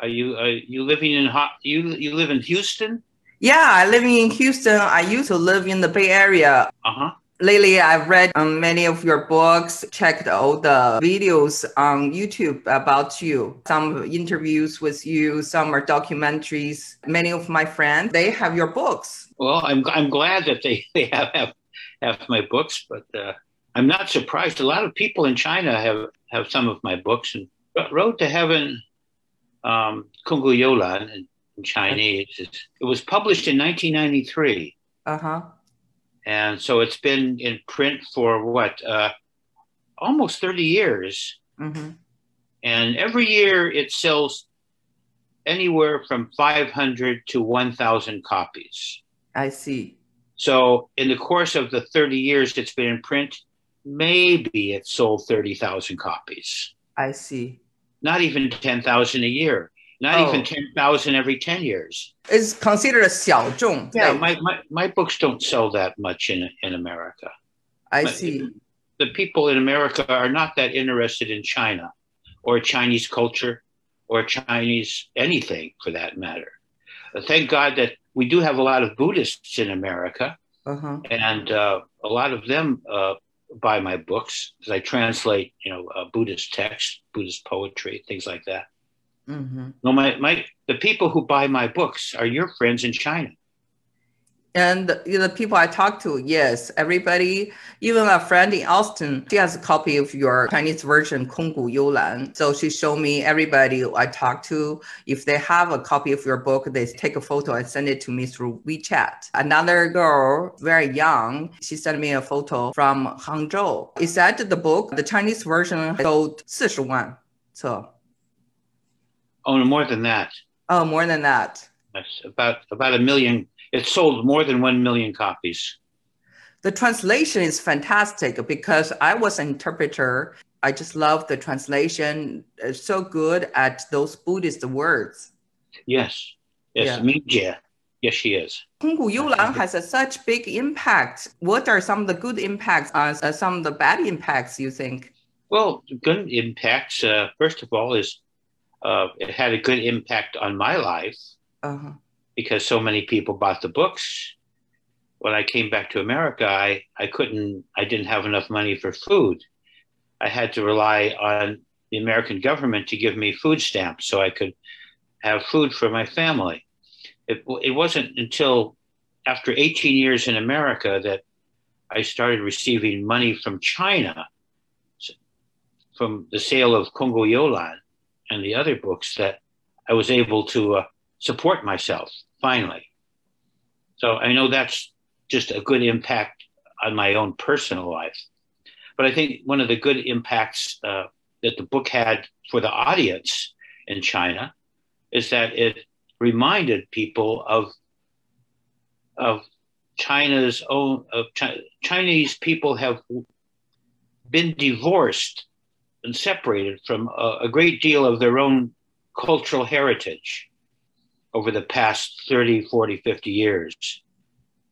Are you are you living in hot? You you live in Houston? Yeah, I live in Houston. I used to live in the Bay Area. Uh huh. Lately, I've read um, many of your books, checked all the videos on YouTube about you, some interviews with you, some are documentaries. Many of my friends, they have your books. Well, I'm, I'm glad that they, they have, have, have my books, but uh, I'm not surprised. A lot of people in China have, have some of my books. And Road to Heaven, um, Konggu Youlan in, in Chinese, it was published in 1993. Uh huh and so it's been in print for what uh, almost 30 years. Mm-hmm. and every year it sells anywhere from 500 to 1000 copies. I see. So in the course of the 30 years it's been in print maybe it sold 30000 copies. I see not even 10000 a year not oh. even 10,000 every 10 years. It's considered a 小众. Yeah, my, my, my books don't sell that much in, in America. I but see. The people in America are not that interested in China or Chinese culture or Chinese anything for that matter. Thank God that we do have a lot of Buddhists in America. Uh-huh. And uh, a lot of them uh, buy my books because I translate, you know, uh, Buddhist texts, Buddhist poetry, things like that. Mm-hmm. No, my, my the people who buy my books are your friends in China. And the people I talk to, yes, everybody, even a friend in Austin, she has a copy of your Chinese version, Konggu Youlan. So she showed me everybody I talk to, if they have a copy of your book, they take a photo and send it to me through WeChat. Another girl, very young, she sent me a photo from Hangzhou. It said the book, the Chinese version sold 40万册. Oh, more than that. Oh, more than that. That's about about a million. It sold more than one million copies. The translation is fantastic because I was an interpreter. I just love the translation. It's so good at those Buddhist words. Yes. Yes. Yeah. Yes, she is. Konggu Youlan has a such big impact. What are some of the good impacts and uh, some of the bad impacts you think? Well, good impacts, uh, first of all, is uh, it had a good impact on my life uh-huh. Because so many people bought the books. When I came back to America, I, I couldn't, I didn't have enough money for food. I had to rely on the American government to give me food stamps so I could have food for my family. It, it wasn't until after 18 years in America that I started receiving money from China from the sale of Konggu Youlan and the other books that I was able to uh, support myself finally. So I know that's just a good impact on my own personal life. But I think one of the good impacts uh, that the book had for the audience in China is that it reminded people of of China's own of Chi- Chinese people have been divorced and separated from a, a great deal of their own cultural heritage over the past 30, 40, 50 years.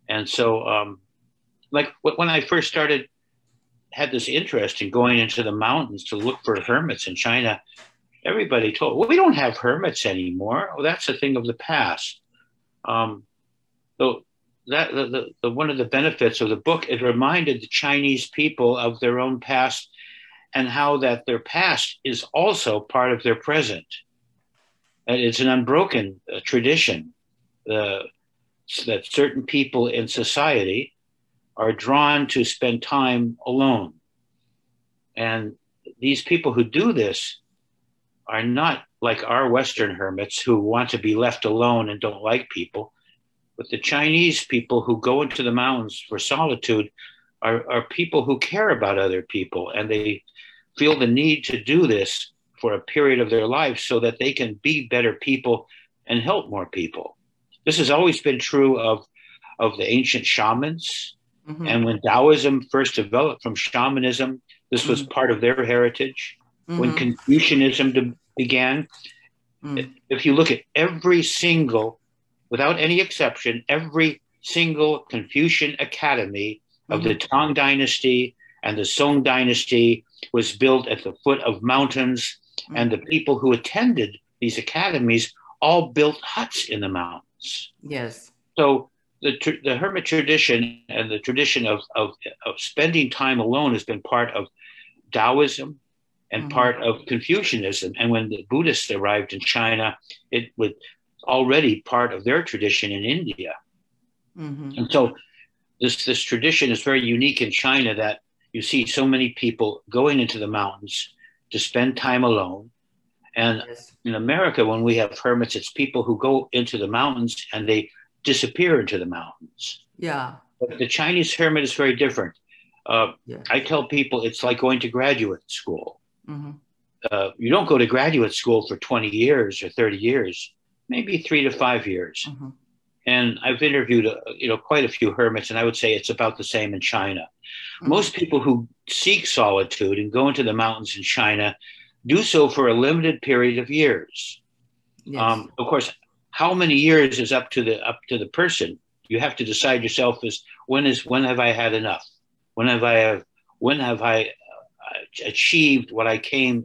And so, um, like when I first started, had this interest in going into the mountains to look for hermits in China, everybody told, well, we don't have hermits anymore. Well, that's a thing of the past. Um, so that the, the, the, one of the benefits of the book, it reminded the Chinese people of their own past and how that their past is also part of their present. It's an unbroken uh, tradition uh, that certain people in society are drawn to spend time alone. And these people who do this are not like our Western hermits who want to be left alone and don't like people. But the Chinese people who go into the mountains for solitude are, are people who care about other people and they feel the need to do this for a period of their life so that they can be better people and help more people. This has always been true of, of the ancient shamans. Mm-hmm. And when Taoism first developed from shamanism, this was mm-hmm. part of their heritage. Mm-hmm. When Confucianism de- began, mm. if you look at every single, without any exception, every single Confucian academy of the mm-hmm. Tang Dynasty and the Song Dynasty was built at the foot of mountains, mm-hmm. and the people who attended these academies all built huts in the mountains. Yes. So the, the hermit tradition and the tradition of, of, of spending time alone has been part of Taoism and mm-hmm. part of Confucianism. And when the Buddhists arrived in China, it was already part of their tradition in India. Mm-hmm. And so this, this tradition is very unique in China that you see so many people going into the mountains to spend time alone. And yes. in America, when we have hermits, it's people who go into the mountains and they disappear into the mountains. Yeah. But the Chinese hermit is very different. Uh, yes. I tell people it's like going to graduate school. Mm-hmm. Uh, you don't go to graduate school for 20 years or 30 years, maybe three to five years. Mm-hmm. And I've interviewed, uh, you know, quite a few hermits, and I would say it's about the same in China. Mm-hmm. Most people who seek solitude and go into the mountains in China do so for a limited period of years. Yes. Um, of course, how many years is up to the up to the person. You have to decide yourself is when is when have I had enough? When have I have when have I uh, achieved what I came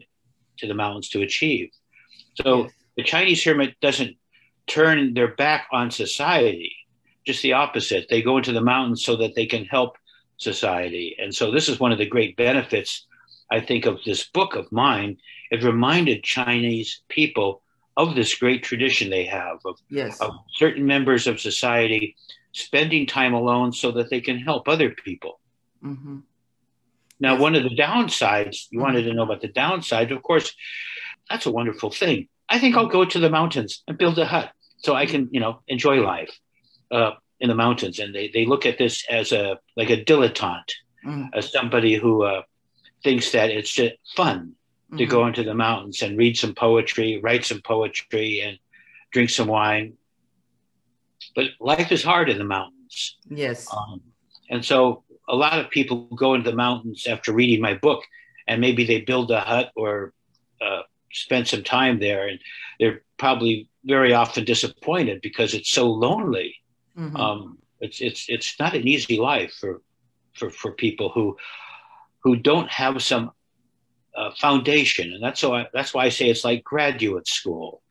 to the mountains to achieve? So yes. the Chinese hermit doesn't turn their back on society. Just the opposite. They go into the mountains so that they can help society. And so this is one of the great benefits, I think, of this book of mine. It reminded Chinese people of this great tradition they have of, yes. of certain members of society spending time alone so that they can help other people. Mm-hmm. Now, one of the downsides, you mm-hmm. wanted to know about the downside, of course, that's a wonderful thing. I think I'll go to the mountains and build a hut so I can, you know, enjoy life uh, in the mountains. And they, they look at this as a like a dilettante, mm. as somebody who uh, thinks that it's just fun mm-hmm. to go mm-hmm. into the mountains and read some poetry, write some poetry, and drink some wine. But life is hard in the mountains. Yes. Um, and so a lot of people go into the mountains after reading my book, and maybe they build a hut or uh, spend some time there, and they're probably very often disappointed because it's so lonely. Mm-hmm. Um, it's it's it's not an easy life for for for people who who don't have some uh, foundation, and that's why that's why I say it's like graduate school.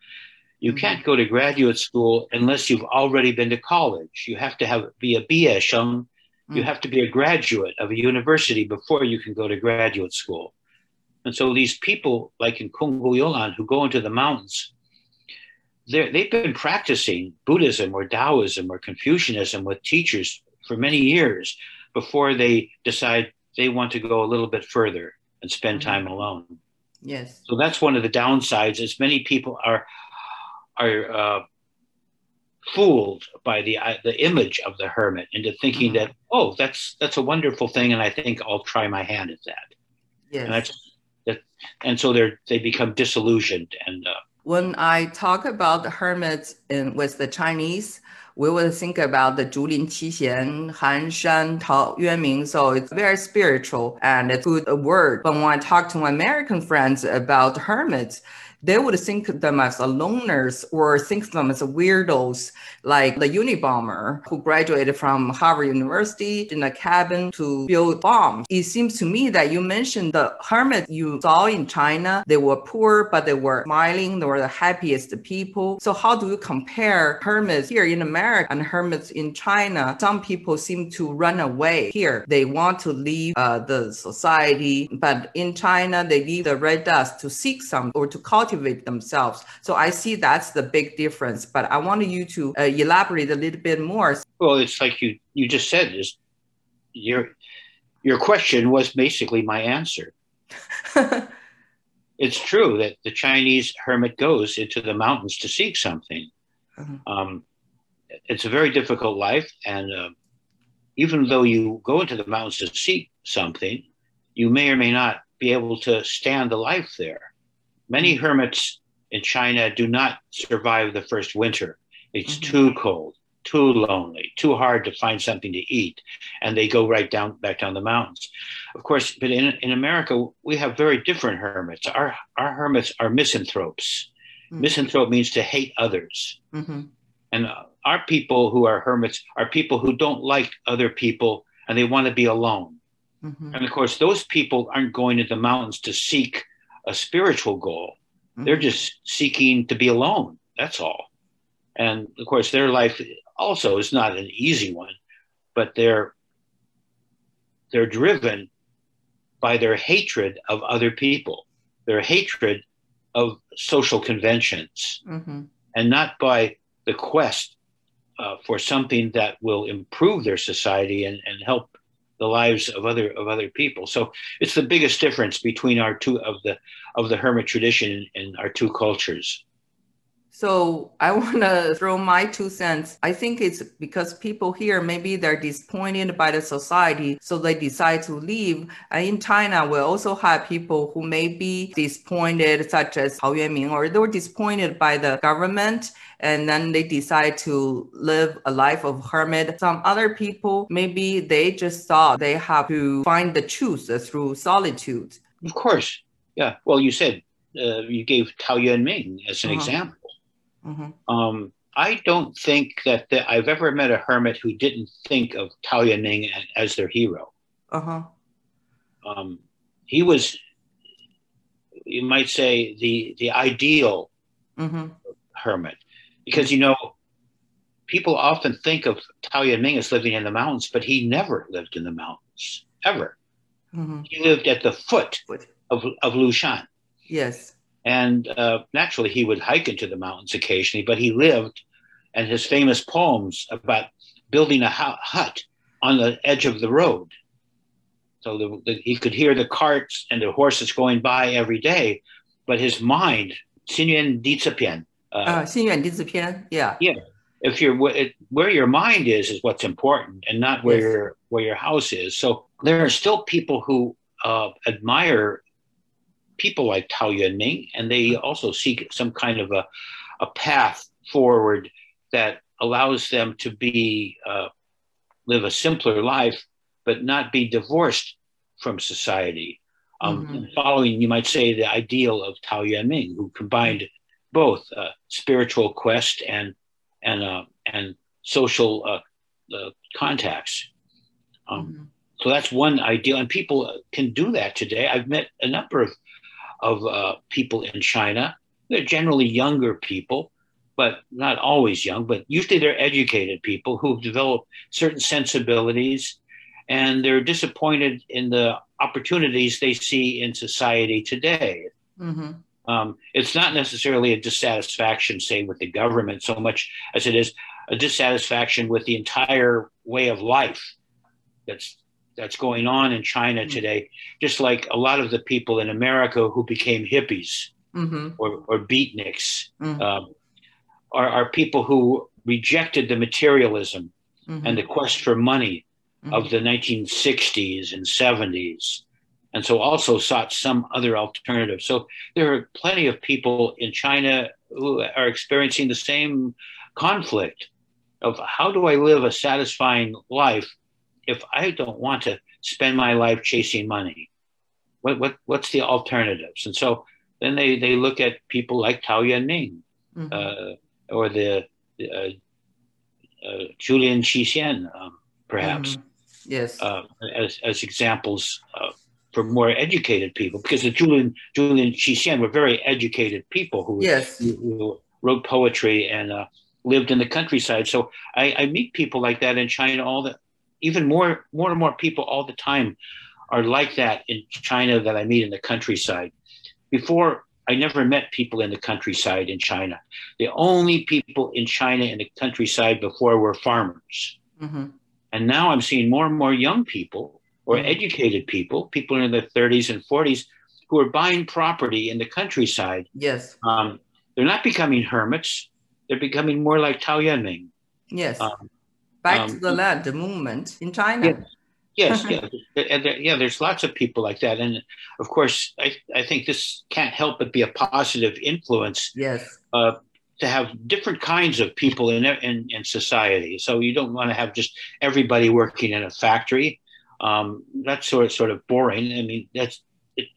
You mm-hmm. can't go to graduate school unless you've already been to college. You have to have be a BS Mm-hmm. You have to be a graduate of a university before you can go to graduate school. And so these people, like in Konggu Youlan, who go into the mountains they've been practicing Buddhism or Taoism or Confucianism with teachers for many years before they decide they want to go a little bit further and spend mm-hmm. time alone. Yes. So that's one of the downsides. Is many people are are uh, fooled by the uh, the image of the hermit into thinking mm-hmm. that oh that's that's a wonderful thing and I think I'll try my hand at that. Yes. And that's that, and so they're they become disillusioned and uh, when I talk about the hermits in with the Chinese, we would think about the Zhulin Qixian, Han Shan, Tao Yuanming. So it's very spiritual and it's a good word. But when I talk to my American friends about hermits, they would think them as loners or think them as weirdos, like the Unabomber who graduated from Harvard University in a cabin to build bombs. It seems to me that you mentioned the hermit you saw in China. They were poor, but they were smiling. They were the happiest people. So how do you compare hermits here in America and hermits in China? Some people seem to run away here. They want to leave uh, the society, but in China, they leave the red dust to seek some or to cultivate cultivate themselves. So I see that's the big difference. But I wanted you to uh, elaborate a little bit more. Well, it's like you you just said is your your question was basically my answer. it's true that the Chinese hermit goes into the mountains to seek something. Uh-huh. Um, it's a very difficult life, and uh, even though you go into the mountains to seek something, you may or may not be able to stand the life there. Many hermits in China do not survive the first winter. It's mm-hmm. too cold, too lonely, too hard to find something to eat, and they go right down back down the mountains. Of course, but in, in America, we have very different hermits. Our our hermits are misanthropes. Mm-hmm. Misanthrope means to hate others, mm-hmm. and our people who are hermits are people who don't like other people and they want to be alone. Mm-hmm. And of course, those people aren't going to the mountains to seek a spiritual goal. Mm-hmm. They're just seeking to be alone. That's all. And of course, their life also is not an easy one, but they're they're driven by their hatred of other people, their hatred of social conventions, mm-hmm. and not by the quest uh, for something that will improve their society and, and help the lives of other of other people. So it's the biggest difference between our two of the of the hermit tradition and our two cultures. So I want to throw my two cents. I think it's because people here maybe they're disappointed by the society, so they decide to leave. And in China, we also have people who may be disappointed, such as Tao Yuanming, or they were disappointed by the government and then they decide to live a life of hermit. Some other people, maybe they just thought they have to find the truth through solitude. Of course. Yeah. Well, you said uh, you gave Tao Yuanming as an uh-huh. example. Mm-hmm. Um, I don't think that the, I've ever met a hermit who didn't think of Tao Yuanming as their hero. Uh-huh. Um, he was, you might say, the the ideal mm-hmm. hermit, because you know, people often think of Tao Yuanming as living in the mountains, but he never lived in the mountains ever. Mm-hmm. He lived at the foot of of Lushan. Yes. And uh, naturally, he would hike into the mountains occasionally, but he lived, and his famous poems about building a hut on the edge of the road. So the, the, he could hear the carts and the horses going by every day, but his mind, Xinyuan Dizipian. Uh, uh, yeah. Yeah. If you're where your mind is, is what's important, and not where yes. your where your house is. So there are still people who uh, admire people like Tao Yuanming, and they also seek some kind of a, a path forward that allows them to be uh, live a simpler life, but not be divorced from society. Um, mm-hmm. Following, you might say, the ideal of Tao Yuanming, who combined both uh, spiritual quest and and uh, and social uh, uh, contacts. Um, mm-hmm. So that's one ideal, and people can do that today. I've met a number of of uh, people in China. They're generally younger people, but not always young, but usually they're educated people who've developed certain sensibilities and they're disappointed in the opportunities they see in society today. Mm-hmm. Um, it's not necessarily a dissatisfaction, say, with the government so much as it is a dissatisfaction with the entire way of life that's that's going on in China mm-hmm. today, just like a lot of the people in America who became hippies mm-hmm. or, or beatniks mm-hmm. um, are, are people who rejected the materialism mm-hmm. and the quest for money mm-hmm. of the 1960s and 70s. And so also sought some other alternative. So there are plenty of people in China who are experiencing the same conflict of how do I live a satisfying life if I don't want to spend my life chasing money, what, what what's the alternatives? And so then they, they look at people like Tao Yuanming mm-hmm. uh, or the uh, uh, Zhulin Qixian, um, perhaps. Mm-hmm. Yes. Uh, as, as examples uh, for more educated people, because the Zhulin Zhulin Qixian were very educated people who, yes. who, who wrote poetry and uh, lived in the countryside. So I, I, meet people like that in China all the even more more and more people all the time are like that in China that I meet in the countryside. Before I never met people in the countryside in China. The only people in China in the countryside before were farmers. Mm-hmm. And now I'm seeing more and more young people or mm-hmm. educated people, people in their 30s and 40s, who are buying property in the countryside. Yes. Um, they're not becoming hermits. They're becoming more like Tao Yuanming. Yes. Um, back um, to the land the movement in China. Yes, yes, yeah, yeah. There's lots of people like that, and of course, I, I think this can't help but be a positive influence. Yes. Uh, to have different kinds of people in, in in society, so you don't want to have just everybody working in a factory. Um, that's sort of sort of boring. I mean, that's it,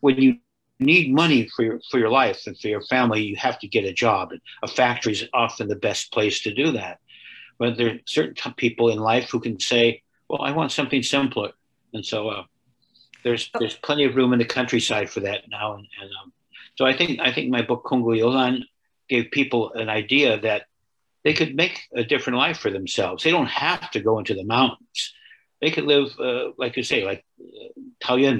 when you need money for your for your life and for your family, you have to get a job, and a factory is often the best place to do that. But there are certain people in life who can say, "Well, I want something simpler," and so uh, there's there's plenty of room in the countryside for that now. And, and um, So I think I think my book Konggu Youlan gave people an idea that they could make a different life for themselves. They don't have to go into the mountains. They could live, uh, like you say, like uh, Taoyuan